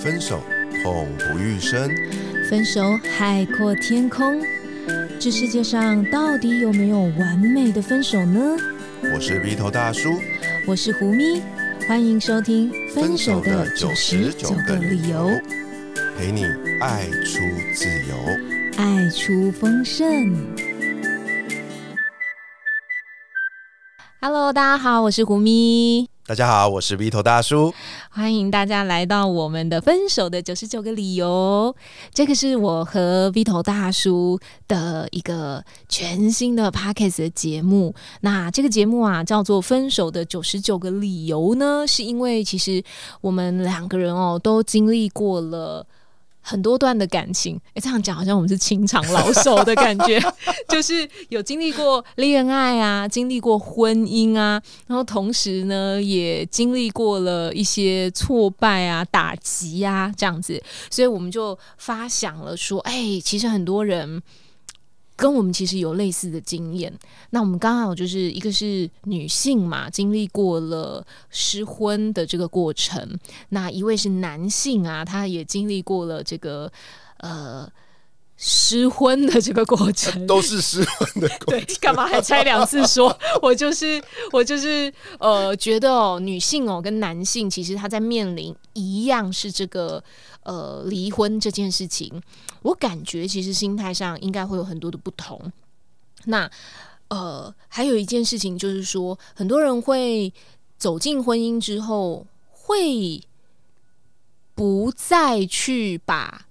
分手痛不欲生，分手海阔天空。这世界上到底有没有完美的分手呢？我是鼻头大叔，我是胡咪，欢迎收听《分手的九十九个理由》，陪你爱出自由，爱出丰盛。Hello，大家好，我是胡咪。大家好，我是 V 头大叔，欢迎大家来到我们的分手的九十九个理由。这个是我和 V 头大叔的一个全新的 pocket 的节目。那这个节目啊，叫做《分手的九十九个理由》呢，是因为其实我们两个人哦，都经历过了。很多段的感情，哎，这样讲好像我们是情场老手的感觉，就是有经历过恋爱啊，经历过婚姻啊，然后同时呢，也经历过了一些挫败啊、打击啊这样子，所以我们就发想了说，哎，其实很多人。跟我们其实有类似的经验，那我们刚好就是一个是女性嘛，经历过了失婚的这个过程；那一位是男性啊，他也经历过了这个呃失婚的这个过程，都是失婚的过。对，干嘛还拆两次说？我就是我就是呃，觉得哦，女性哦跟男性其实他在面临一样是这个。呃，离婚这件事情，我感觉其实心态上应该会有很多的不同。那呃，还有一件事情就是说，很多人会走进婚姻之后，会不再去把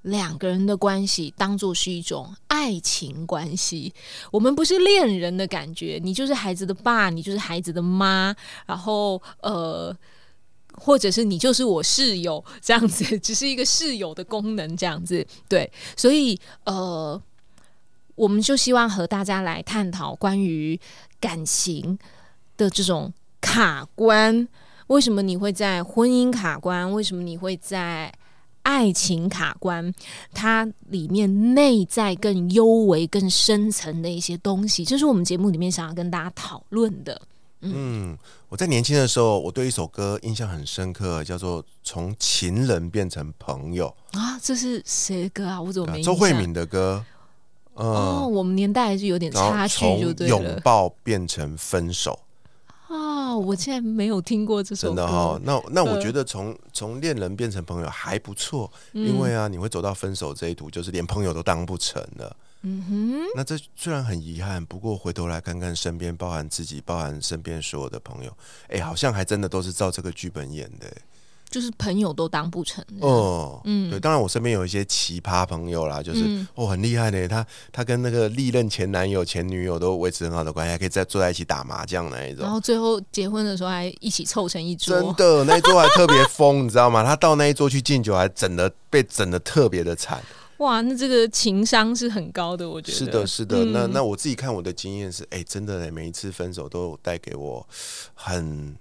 两个人的关系当做是一种爱情关系。我们不是恋人的感觉，你就是孩子的爸，你就是孩子的妈，然后呃。或者是你就是我室友这样子，只是一个室友的功能这样子，对，所以呃，我们就希望和大家来探讨关于感情的这种卡关，为什么你会在婚姻卡关？为什么你会在爱情卡关？它里面内在更幽微、更深层的一些东西，这是我们节目里面想要跟大家讨论的。嗯，我在年轻的时候，我对一首歌印象很深刻，叫做《从情人变成朋友》啊，这是谁的歌啊？我怎么没？周慧敏的歌。哦，我们年代还是有点差距，就对了。拥抱变成分手。啊，我现在没有听过这首。真的哈，那那我觉得从从恋人变成朋友还不错，因为啊，你会走到分手这一途，就是连朋友都当不成了。嗯哼，那这虽然很遗憾，不过回头来看看身边，包含自己，包含身边所有的朋友，哎，好像还真的都是照这个剧本演的，就是朋友都当不成。哦，嗯，对，当然我身边有一些奇葩朋友啦，就是哦很厉害的，他他跟那个历任前男友、前女友都维持很好的关系，还可以再坐在一起打麻将那一种，然后最后结婚的时候还一起凑成一桌，真的那一桌还特别疯，你知道吗？他到那一桌去敬酒，还整的被整的特别的惨。哇，那这个情商是很高的，我觉得是的，是的。那那我自己看我的经验是，哎，真的，每一次分手都有带给我很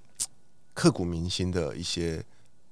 刻骨铭心的一些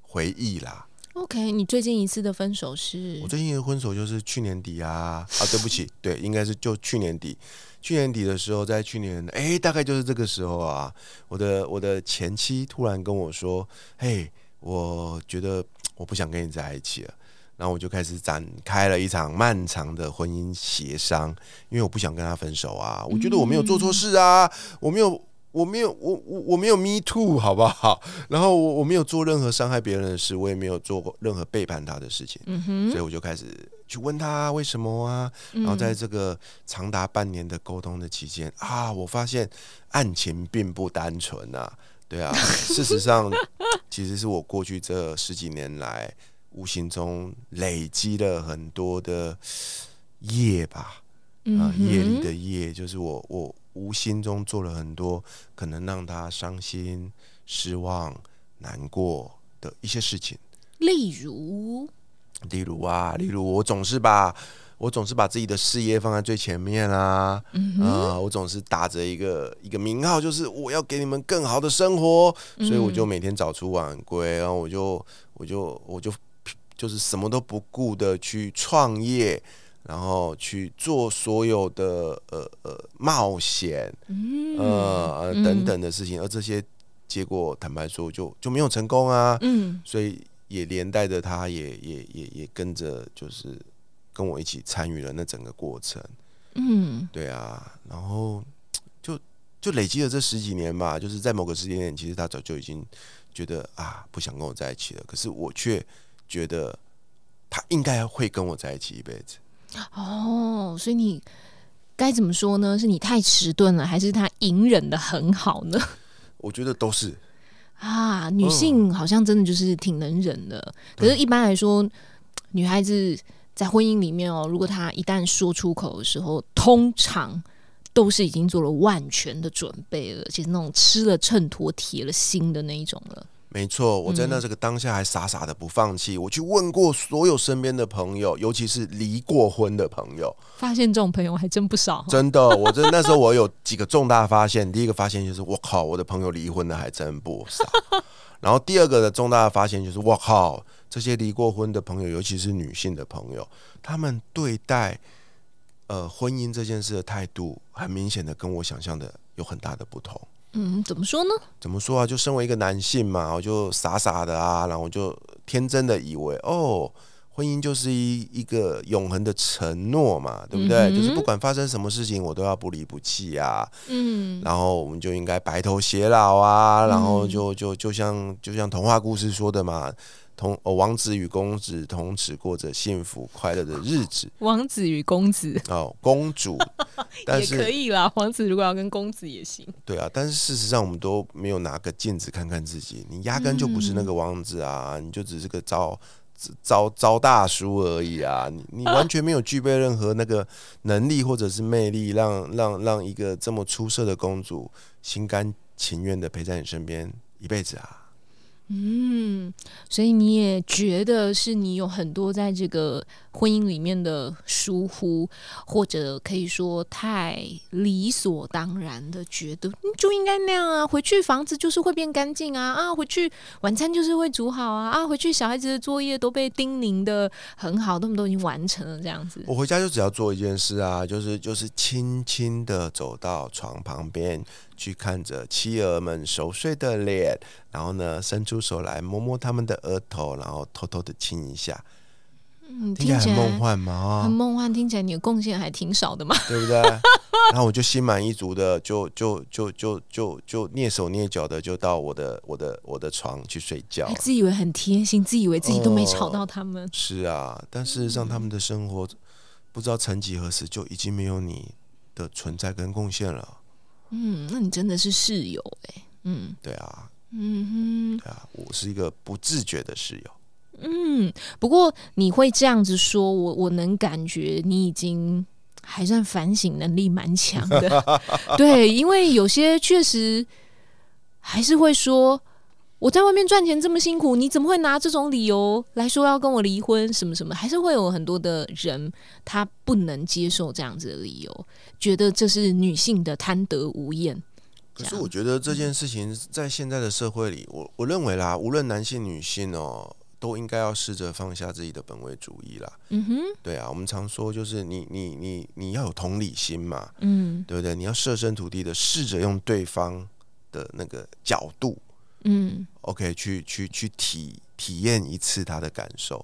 回忆啦。OK，你最近一次的分手是？我最近的分手就是去年底啊啊，对不起，对，应该是就去年底。去年底的时候，在去年，哎，大概就是这个时候啊，我的我的前妻突然跟我说：“嘿，我觉得我不想跟你在一起了。”然后我就开始展开了一场漫长的婚姻协商，因为我不想跟他分手啊，我觉得我没有做错事啊，我没有，我没有，我我我没有 me too，好不好？然后我我没有做任何伤害别人的事，我也没有做过任何背叛他的事情，所以我就开始去问他为什么啊。然后在这个长达半年的沟通的期间啊，我发现案情并不单纯啊，对啊，事实上 其实是我过去这十几年来。无形中累积了很多的业吧，啊，业里的业，就是我我无心中做了很多可能让他伤心、失望、难过的一些事情。例如，例如啊，例如我总是把我总是把自己的事业放在最前面啊，啊，我总是打着一个一个名号，就是我要给你们更好的生活，所以我就每天早出晚归，然后我就我就我就。就是什么都不顾的去创业，然后去做所有的呃呃冒险，呃呃等等的事情，而这些结果坦白说就就没有成功啊。嗯，所以也连带着他也也也也跟着，就是跟我一起参与了那整个过程。嗯。对啊，然后就就累积了这十几年吧，就是在某个时间点，其实他早就已经觉得啊不想跟我在一起了，可是我却觉得他应该会跟我在一起一辈子。哦，所以你该怎么说呢？是你太迟钝了，还是他隐忍的很好呢？我觉得都是啊，女性好像真的就是挺能忍的，可是，一般来说，女孩子在婚姻里面哦，如果她一旦说出口的时候，通常都是已经做了万全的准备了，其实那种吃了秤砣铁了心的那一种了。没错，我在那这个当下还傻傻的不放弃。我去问过所有身边的朋友，尤其是离过婚的朋友，发现这种朋友还真不少。真的，我真那时候我有几个重大发现。第一个发现就是，我靠，我的朋友离婚的还真不少。然后第二个的重大的发现就是，我靠，这些离过婚的朋友，尤其是女性的朋友，他们对待呃婚姻这件事的态度，很明显的跟我想象的有很大的不同。嗯，怎么说呢？怎么说啊？就身为一个男性嘛，我就傻傻的啊，然后我就天真的以为，哦，婚姻就是一一个永恒的承诺嘛，对不对？嗯就是不管发生什么事情，我都要不离不弃啊。嗯然后我们就应该白头偕老啊，然后就就就像就像童话故事说的嘛，同、哦、王子与公子同时过着幸福快乐的日子 王子与公子哦，公主，但也可以啦，王子如果要跟公子也行。对啊，但是事实上我们都没有拿个镜子看看自己，你压根就不是那个王子啊，你就只是个招招招大叔而已啊，你你完全没有具备任何那个能力或者是魅力，让让让一个这么出色的公主心甘情愿的陪在你身边一辈子啊。嗯，所以你也觉得是你有很多在这个婚姻里面的疏忽，或者可以说太理所当然的觉得嗯就应该那样啊，回去房子就是会变干净啊，啊，回去晚餐就是会煮好啊，啊，回去小孩子的作业都被叮咛的很好，他们都已经完成了这样子。我回家就只要做一件事啊，就是就是轻轻的走到床旁边，去看着妻儿们熟睡的脸，然后呢伸出手来摸摸他们的额头，然后偷偷的亲一下，嗯，听起来很梦幻嘛，很梦幻，听起来你的贡献还挺少的嘛。对不对？然后我就心满意足的，就就就就就就蹑手蹑脚的就到我的我的我的床去睡觉还。自以为很贴心，自以为自己都没吵到他们。是啊，但事实上他们的生活不知道曾几何时就已经没有你的存在跟贡献了。嗯，那你真的是室友哎、嗯对啊，嗯哼对啊，我是一个不自觉的室友。哼嗯。不过你会这样子说，我我能感觉你已经还算反省能力蛮强的。对，因为有些确实还是会说。我在外面赚钱这么辛苦，你怎么会拿这种理由来说要跟我离婚？什么什么，还是会有很多的人他不能接受这样子的理由，觉得这是女性的贪得无厌。可是我觉得这件事情在现在的社会里，我我认为啦，无论男性女性哦，都应该要试着放下自己的本位主义啦。嗯哼，对啊，我们常说就是你你你你要有同理心嘛，嗯对不对？你要设身处地的试着用对方的那个角度嗯，OK，去去去体体验一次他的感受。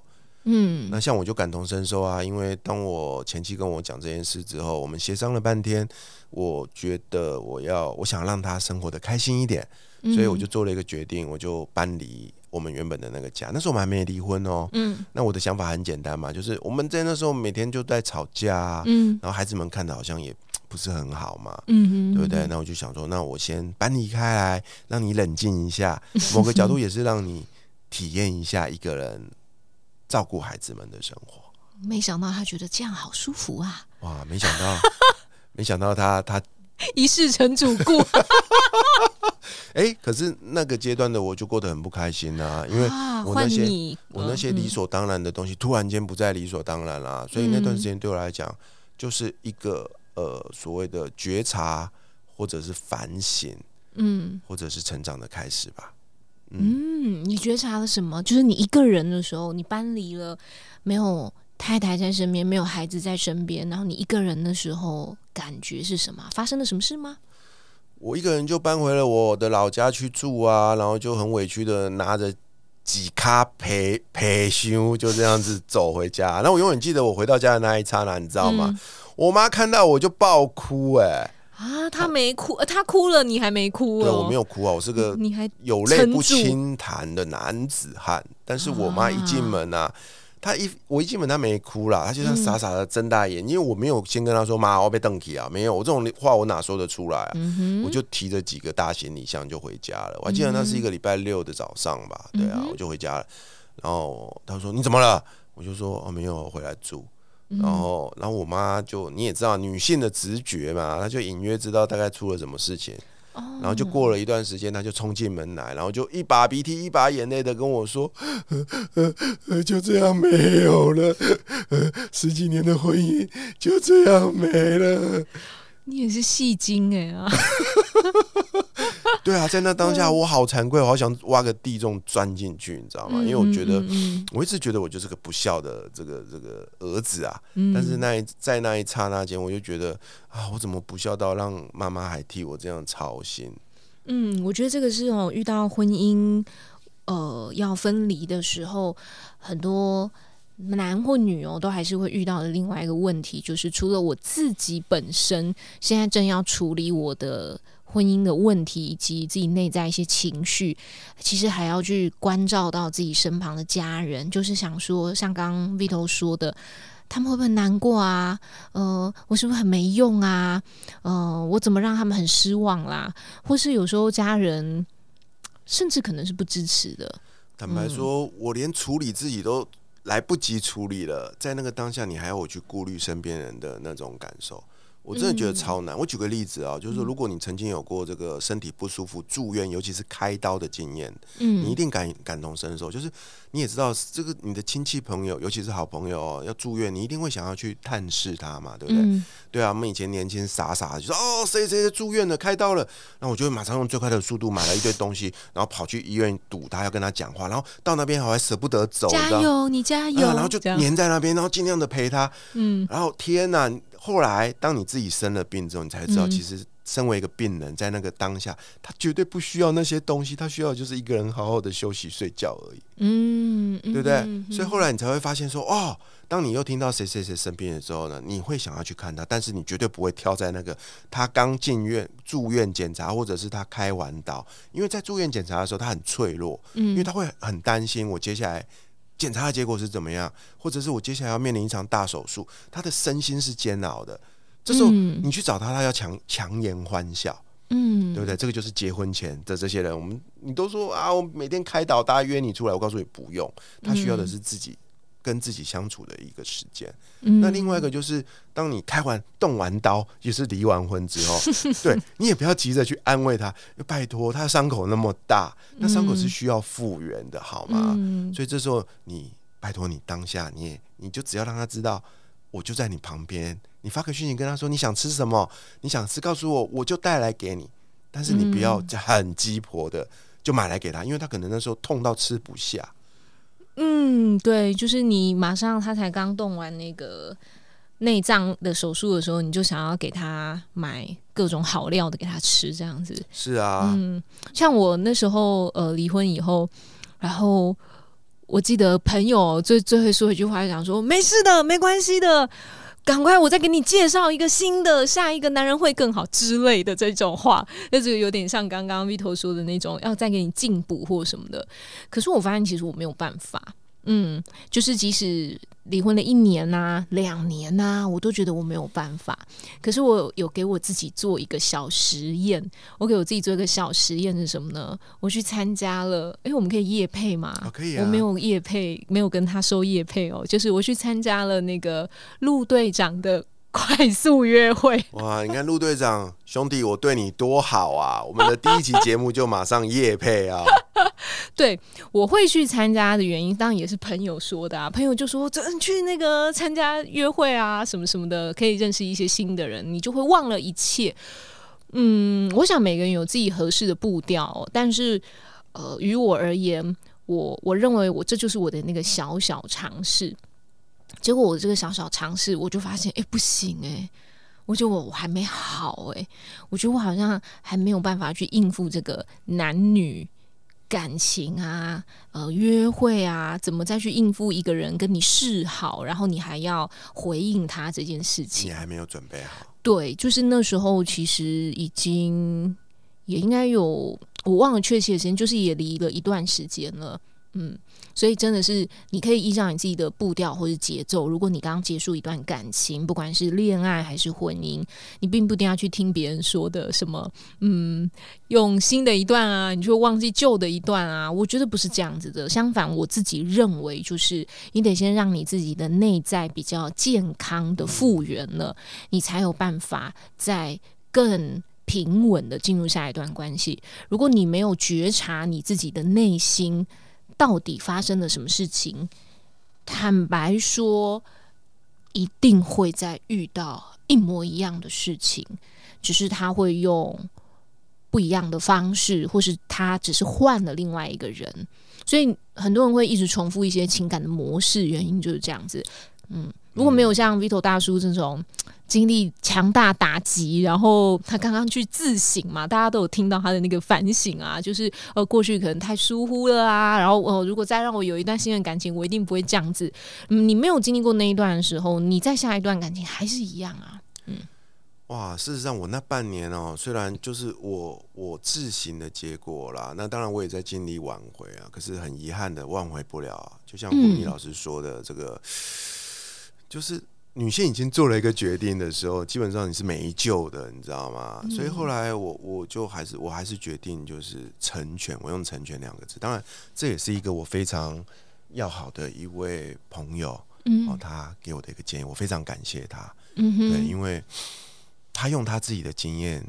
嗯那像我就感同身受啊，因为当我前妻跟我讲这件事之后，我们协商了半天，我觉得我要我想让他生活的开心一点，嗯所以我就做了一个决定，我就搬离我们原本的那个家。那时候我们还没离婚哦。嗯那我的想法很简单嘛，就是我们在那时候每天就在吵架、啊，嗯然后孩子们看的好像也不是很好嘛。嗯哼对不对？？那我就想说，那我先搬离开来，让你冷静一下。某个角度也是让你体验一下一个人照顾孩子们的生活。没想到他觉得这样好舒服啊，哇，没想到，没想到他他 一世成主顾，哎，可是那个阶段的我就过得很不开心啊，因为我那些你我那些嗯理所当然的东西，突然间不再理所当然啦。所以那段时间对我来讲，就是一个呃所谓的觉察，或者是反省，嗯或者是成长的开始吧。嗯，你觉察了什么？就是你一个人的时候，你搬离了，没有太太在身边，没有孩子在身边，然后你一个人的时候，感觉是什么？发生了什么事吗？我一个人就搬回了我的老家去住啊，然后就很委屈的拿着几卡陪陪修，就这样子走回家。那我永远记得我回到家的那一刹那，你知道吗？我妈看到我就爆哭，哎啊，她没哭，呃，她哭了，你还没哭对哦？我没有哭啊，我是个你还有泪不轻弹的男子汉。但是我妈一进门啊，她一我一进门他没哭啦，他就像嗯傻傻的睁大眼，因为我没有先跟他说妈我要被瞪起啊，没有，我这种话我哪说得出来啊？嗯我就提着几个大行李箱就回家了。我还记得那是一个礼拜六的早上吧，对啊，我就回家了。然后他说你怎么了？我就说哦没有，我回来住。然后，然后我妈就你也知道女性的直觉嘛，她就隐约知道大概出了什么事情。然后就过了一段时间，他就冲进门来，然后就一把鼻涕一把眼泪的跟我说：“ 呃呃，就这样没有了，呃，十几年的婚姻就这样没了。”你也是戏精哎啊！对啊，在那当下我好惭愧，我好想挖个地洞钻进去，你知道吗？因为我觉得我一直觉得我就是个不孝的这个这个儿子啊。嗯但是那一在那一刹那间，我就觉得啊，我怎么不孝到让妈妈还替我这样操心？嗯，我觉得这个是哦，遇到婚姻呃要分离的时候，很多男或女哦，都还是会遇到的另外一个问题，就是除了我自己本身现在正要处理我的。婚姻的问题以及自己内在一些情绪，其实还要去关照到自己身旁的家人，就是想说，像刚刚 Vito 说的，他们会不会难过啊？呃，我是不是很没用啊？呃，我怎么让他们很失望啦？或是有时候家人甚至可能是不支持的。坦白说，我连处理自己都来不及处理了，在那个当下，你还要我去顾虑身边人的那种感受。我真的觉得超难。我举个例子啊，就是说，如果你曾经有过这个身体不舒服住院，尤其是开刀的经验，嗯你一嗯定感感同身受。就是你也知道，这个你的亲戚朋友，尤其是好朋友哦，要住院，你一定会想要去探视他嘛，对不对？嗯对啊，我们以前年轻傻傻的就说哦，谁谁谁住院了，开刀了，那我就会马上用最快的速度买了一堆东西，然后跑去医院堵他，要跟他讲话，然后到那边我还舍不得走？加油，你加油，啊然后就这样黏在那边，然后尽量的陪他。嗯然后天哪！后来当你自己生了病之后，你才知道，嗯其实身为一个病人，在那个当下，他绝对不需要那些东西，他需要的就是一个人好好的休息睡觉而已。嗯，对不对？嗯所以后来你才会发现说，哦，当你又听到谁谁谁生病的时候呢，你会想要去看他，但是你绝对不会挑在那个他刚进院住院检查，或者是他开完刀，因为在住院检查的时候他很脆弱，因为嗯他会很担心我接下来。检查的结果是怎么样，或者是我接下来要面临一场大手术，他的身心是煎熬的。这时候嗯你去找他，他要强强颜欢笑，嗯，对不对？这个就是结婚前的这些人，我们你都说啊，我每天开导，大家约你出来，我告诉你不用，他需要的是自己跟自己相处的一个时间。嗯那另外一个就是，当你开完动完刀，也是离完婚之后，对你也不要急着去安慰他，拜托，他的伤口那么大，那伤口是需要复原的，好吗？嗯所以这时候你拜托你当下，你也你就只要让他知道，我就在你旁边。你发个讯息跟他说你想吃什么，你想吃告诉我，我就带来给你。但是你不要很鸡婆的就买来给他，因为他可能那时候痛到吃不下。嗯，对，就是你马上他才刚动完那个内脏的手术的时候，你就想要给他买各种好料的给他吃，这样子。是啊，嗯，像我那时候呃离婚以后，然后我记得朋友最最会说一句话，就讲说没事的，没关系的。赶快，我再给你介绍一个新的，下一个男人会更好之类的这种话，那就有点像刚刚 Vito 说的那种，要再给你进补或什么的。可是我发现，其实我没有办法，嗯，就是即使离婚了一年呐、两年呐、我都觉得我没有办法。可是我有给我自己做一个小实验，我给我自己做一个小实验是什么呢？我去参加了，诶，我们可以夜配吗？哦可以啊我没有夜配，没有跟他收夜配哦，就是我去参加了那个陆队长的快速约会。哇，你看陆队长兄弟，我对你多好啊！我们的第一期节目就马上夜配啊，对，我会去参加的原因，当然也是朋友说的啊。朋友就说：“这去那个参加约会啊，什么什么的，可以认识一些新的人，你就会忘了一切。”嗯，我想每个人有自己合适的步调哦，但是呃，于我而言，我我认为我这就是我的那个小小尝试。结果我这个小小尝试，我就发现，哎，不行哎、我觉得我我还没好哎、我觉得我好像还没有办法去应付这个男女感情啊，呃，约会啊，怎么再去应付一个人跟你示好，然后你还要回应他这件事情，你还没有准备好。对，就是那时候其实已经也应该有，我忘了确切的时间，就是也离了一段时间了，嗯。所以真的是，你可以依照你自己的步调或者节奏。如果你刚刚结束一段感情，不管是恋爱还是婚姻，你并不一定要去听别人说的什么，嗯，用新的一段啊，你就会忘记旧的一段啊。我觉得不是这样子的。相反，我自己认为，就是你得先让你自己的内在比较健康的复原了，你才有办法在更平稳的进入下一段关系。如果你没有觉察你自己的内心，到底发生了什么事情？坦白说，一定会再遇到一模一样的事情，只是他会用不一样的方式，或是他只是换了另外一个人。所以很多人会一直重复一些情感的模式，原因就是这样子。嗯，如果没有像 Vito 大叔这种。经历强大打击，然后他刚刚去自省嘛，大家都有听到他的那个反省啊，就是呃过去可能太疏忽了啊，然后呃如果再让我有一段新的感情，我一定不会这样子。嗯，你没有经历过那一段的时候，你在下一段感情还是一样啊。嗯，哇，事实上我那半年哦，虽然就是我我自省的结果啦，那当然我也在尽力挽回啊，可是很遗憾的挽回不了啊。就像胡米老师说的，这个就是。女性已经做了一个决定的时候，基本上你是没救的，你知道吗？所以后来我我就还是我还是决定就是成全，我用成全两个字。当然，这也是一个我非常要好的一位朋友，哦，他给我的一个建议，我非常感谢他。嗯对，因为他用他自己的经验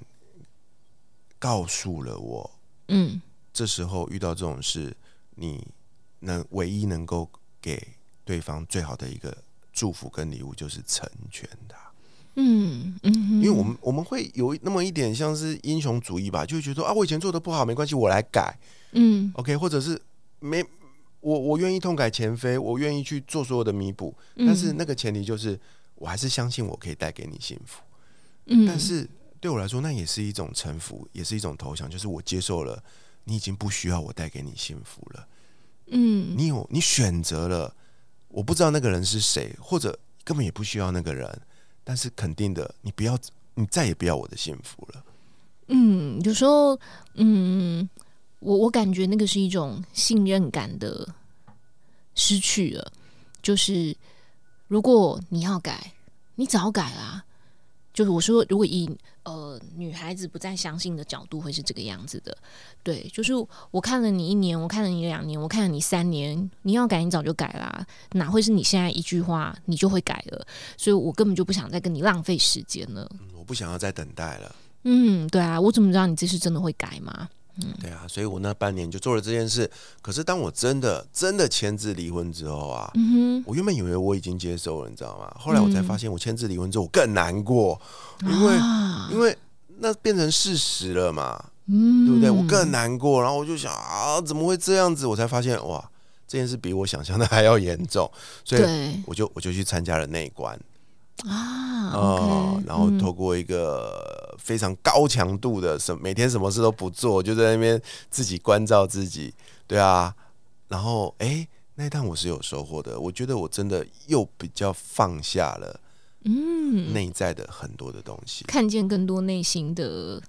告诉了我，嗯，这时候遇到这种事，你能唯一能够给对方最好的一个。祝福跟礼物就是成全他，嗯嗯，因为我们我们会有那么一点像是英雄主义吧，就会觉得啊，我以前做的不好，没关系，我来改，嗯，OK，或者是没我我愿意痛改前非，我愿意去做所有的弥补，但是那个前提就是我还是相信我可以带给你幸福，嗯，但是对我来说，那也是一种臣服，也是一种投降，就是我接受了你已经不需要我带给你幸福了，嗯，你有你选择了。我不知道那个人是谁，或者根本也不需要那个人，但是肯定的，你不要，你再也不要我的幸福了。嗯，有时候，嗯，我我感觉那个是一种信任感的失去了。就是如果你要改，你早改啦。就是我说，如果以呃女孩子不再相信的角度，会是这个样子的。对，就是我看了你一年，我看了你两年，我看了你三年，你要改，你早就改啦，哪会是你现在一句话你就会改了？所以我根本就不想再跟你浪费时间了。我不想要再等待了。嗯，对啊，我怎么知道你这次真的会改吗？对啊，所以我那半年就做了这件事。可是当我真的真的签字离婚之后啊，我原本以为我已经接受了，你知道吗？后来我才发现，我签字离婚之后我更难过，因为因为那变成事实了嘛，对不对？我更难过，然后我就想啊，怎么会这样子？我才发现哇，这件事比我想象的还要严重，所以我就我就去参加了内关。啊，哦，然后透过一个非常高强度的什，每天什么事都不做，就在那边自己关照自己，对啊，然后哎，那一趟我是有收获的，我觉得我真的又比较放下了，嗯，内在的很多的东西，看见更多内心的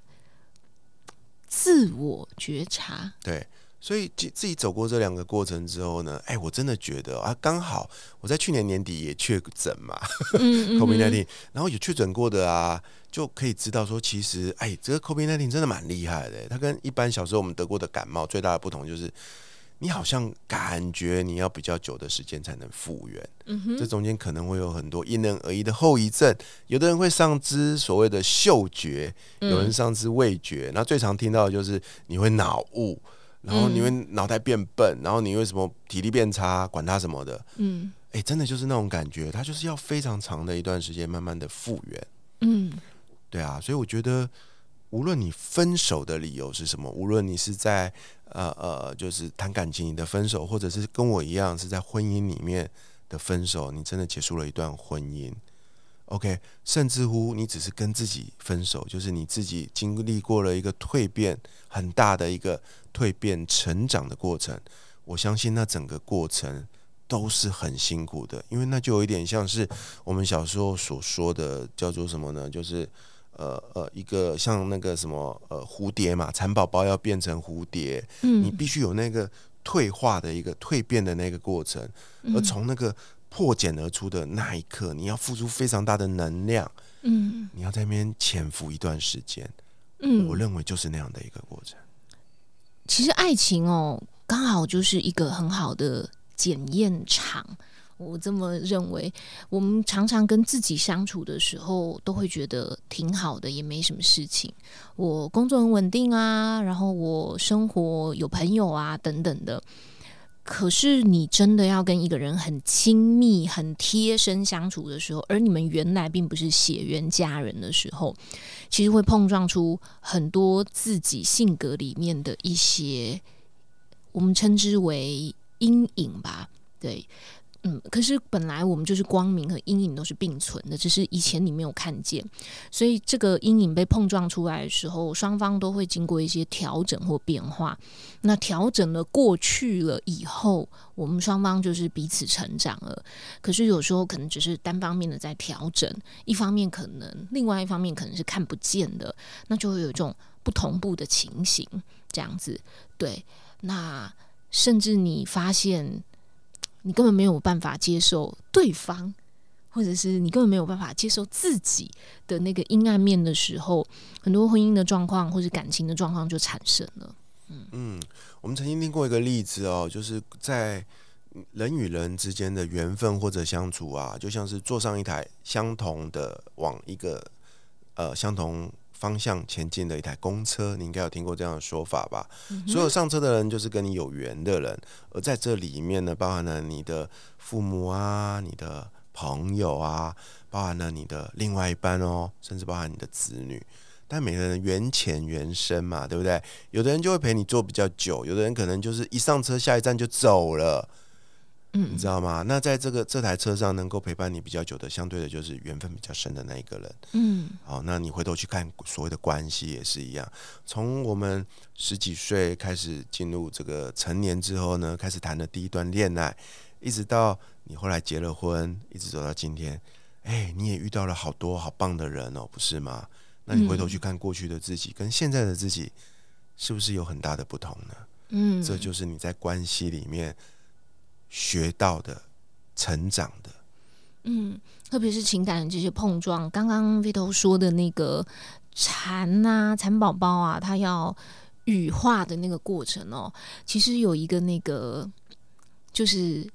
自我觉察，对。所以自自己走过这两个过程之后呢，哎，我真的觉得啊，刚好我在去年年底也确诊嘛，COVID nineteen，然后有确诊过的啊，就可以知道说，其实哎，这个 COVID nineteen 真的蛮厉害的。它跟一般小时候我们得过的感冒最大的不同就是，你好像感觉你要比较久的时间才能复原，嗯这中间可能会有很多因人而异的后遗症。有的人会丧失所谓的嗅觉，有人丧失味觉，那最常听到的就是你会脑雾。然后你会脑袋变笨，然后你为什么体力变差？管他什么的，嗯，哎，真的就是那种感觉，他就是要非常长的一段时间，慢慢的复原，嗯，对啊，所以我觉得，无论你分手的理由是什么，无论你是在呃呃，就是谈感情你的分手，或者是跟我一样是在婚姻里面的分手，你真的结束了一段婚姻 OK，甚至乎你只是跟自己分手，就是你自己经历过了一个蜕变很大的一个蜕变成长的过程。我相信那整个过程都是很辛苦的，因为那就有一点像是我们小时候所说的叫做什么呢？就是呃呃，一个像那个什么呃蝴蝶嘛，蚕宝宝要变成蝴蝶，嗯你必须有那个退化的一个蜕变的那个过程，而从那个破茧而出的那一刻，你要付出非常大的能量，嗯你要在那边潜伏一段时间。嗯，我认为就是那样的一个过程。其实爱情哦，刚好就是一个很好的检验场。我这么认为，我们常常跟自己相处的时候，都会觉得挺好的，也没什么事情。我工作很稳定啊，然后我生活有朋友啊，等等的。可是你真的要跟一个人很亲密、很贴身相处的时候，而你们原来并不是血缘家人的时候，其实会碰撞出很多自己性格里面的一些，我们称之为阴影吧。对，嗯，可是本来我们就是光明和阴影都是并存的，只是以前你没有看见，所以这个阴影被碰撞出来的时候，双方都会经过一些调整或变化。那调整了过去了以后，我们双方就是彼此成长了。可是有时候可能只是单方面的在调整，一方面可能，另外一方面可能是看不见的，那就会有一种不同步的情形，这样子。对，那甚至你发现你根本没有办法接受对方，或者是你根本没有办法接受自己的那个阴暗面的时候，很多婚姻的状况或者感情的状况就产生了。嗯嗯，我们曾经听过一个例子哦，就是在人与人之间的缘分或者相处啊，就像是坐上一台相同的往一个呃相同方向前进的一台公车，你应该有听过这样的说法吧？所有上车的人就是跟你有缘的人，而在这里面呢，包含了你的父母啊、你的朋友啊，包含了你的另外一半哦，甚至包含你的子女。但每个人缘浅缘深嘛，对不对？有的人就会陪你坐比较久，有的人可能就是一上车下一站就走了，嗯你知道吗？那在这个这台车上能够陪伴你比较久的，相对的就是缘分比较深的那一个人。嗯好，那你回头去看所谓的关系也是一样，从我们十几岁开始进入这个成年之后呢，开始谈的第一段恋爱，一直到你后来结了婚，一直走到今天，哎，你也遇到了好多好棒的人哦，不是吗？那你回头去看过去的自己，跟现在的自己，是不是有很大的不同呢？嗯，这就是你在关系里面学到的、成长的。嗯，特别是情感的这些碰撞，刚刚 Vito 说的那个蚕啊、蚕宝宝啊，它要羽化的那个过程哦，其实有一个那个，就是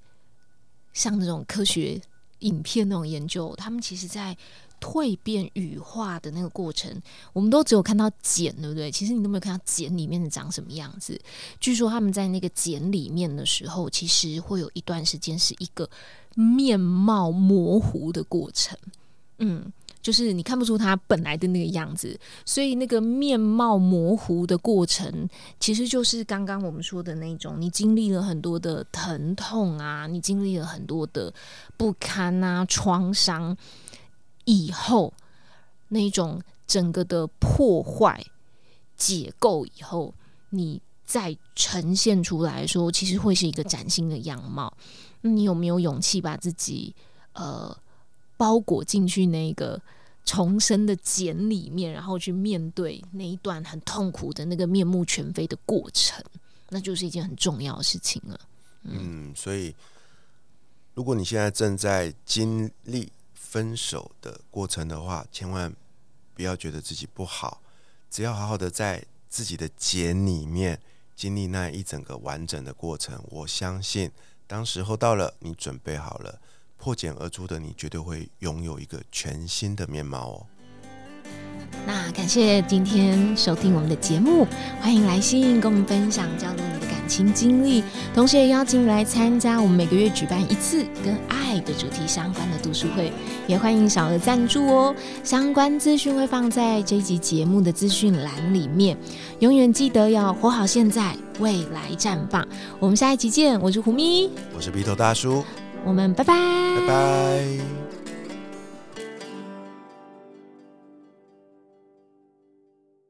像那种科学影片那种研究，他们其实在蜕变羽化的那个过程，我们都只有看到茧，对不对？其实你都没有看到茧里面的长什么样子。据说他们在那个茧里面的时候，其实会有一段时间是一个面貌模糊的过程，嗯，就是你看不出他本来的那个样子，所以那个面貌模糊的过程，其实就是刚刚我们说的那种，你经历了很多的疼痛啊，你经历了很多的不堪啊、创伤以后，那种整个的破坏解构以后，你再呈现出来说，其实会是一个崭新的样貌。你有没有勇气把自己呃包裹进去那个重生的茧里面，然后去面对那一段很痛苦的那个面目全非的过程？那就是一件很重要的事情了。嗯，所以如果你现在正在经历分手的过程的话，千万不要觉得自己不好，只要好好的在自己的茧里面经历那一整个完整的过程，我相信，当时候到了，你准备好了，破茧而出的你，绝对会拥有一个全新的面貌哦。那感谢今天收听我们的节目，欢迎来信跟我们分享交流情经历，同时也邀请你来参加我们每个月举办一次跟爱的主题相关的读书会，也欢迎小额赞助哦。相关资讯会放在这一集节目的资讯栏里面，永远记得要活好现在，未来绽放。我们下一集见，我是胡咪，我是鼻头大叔，我们拜拜，拜拜。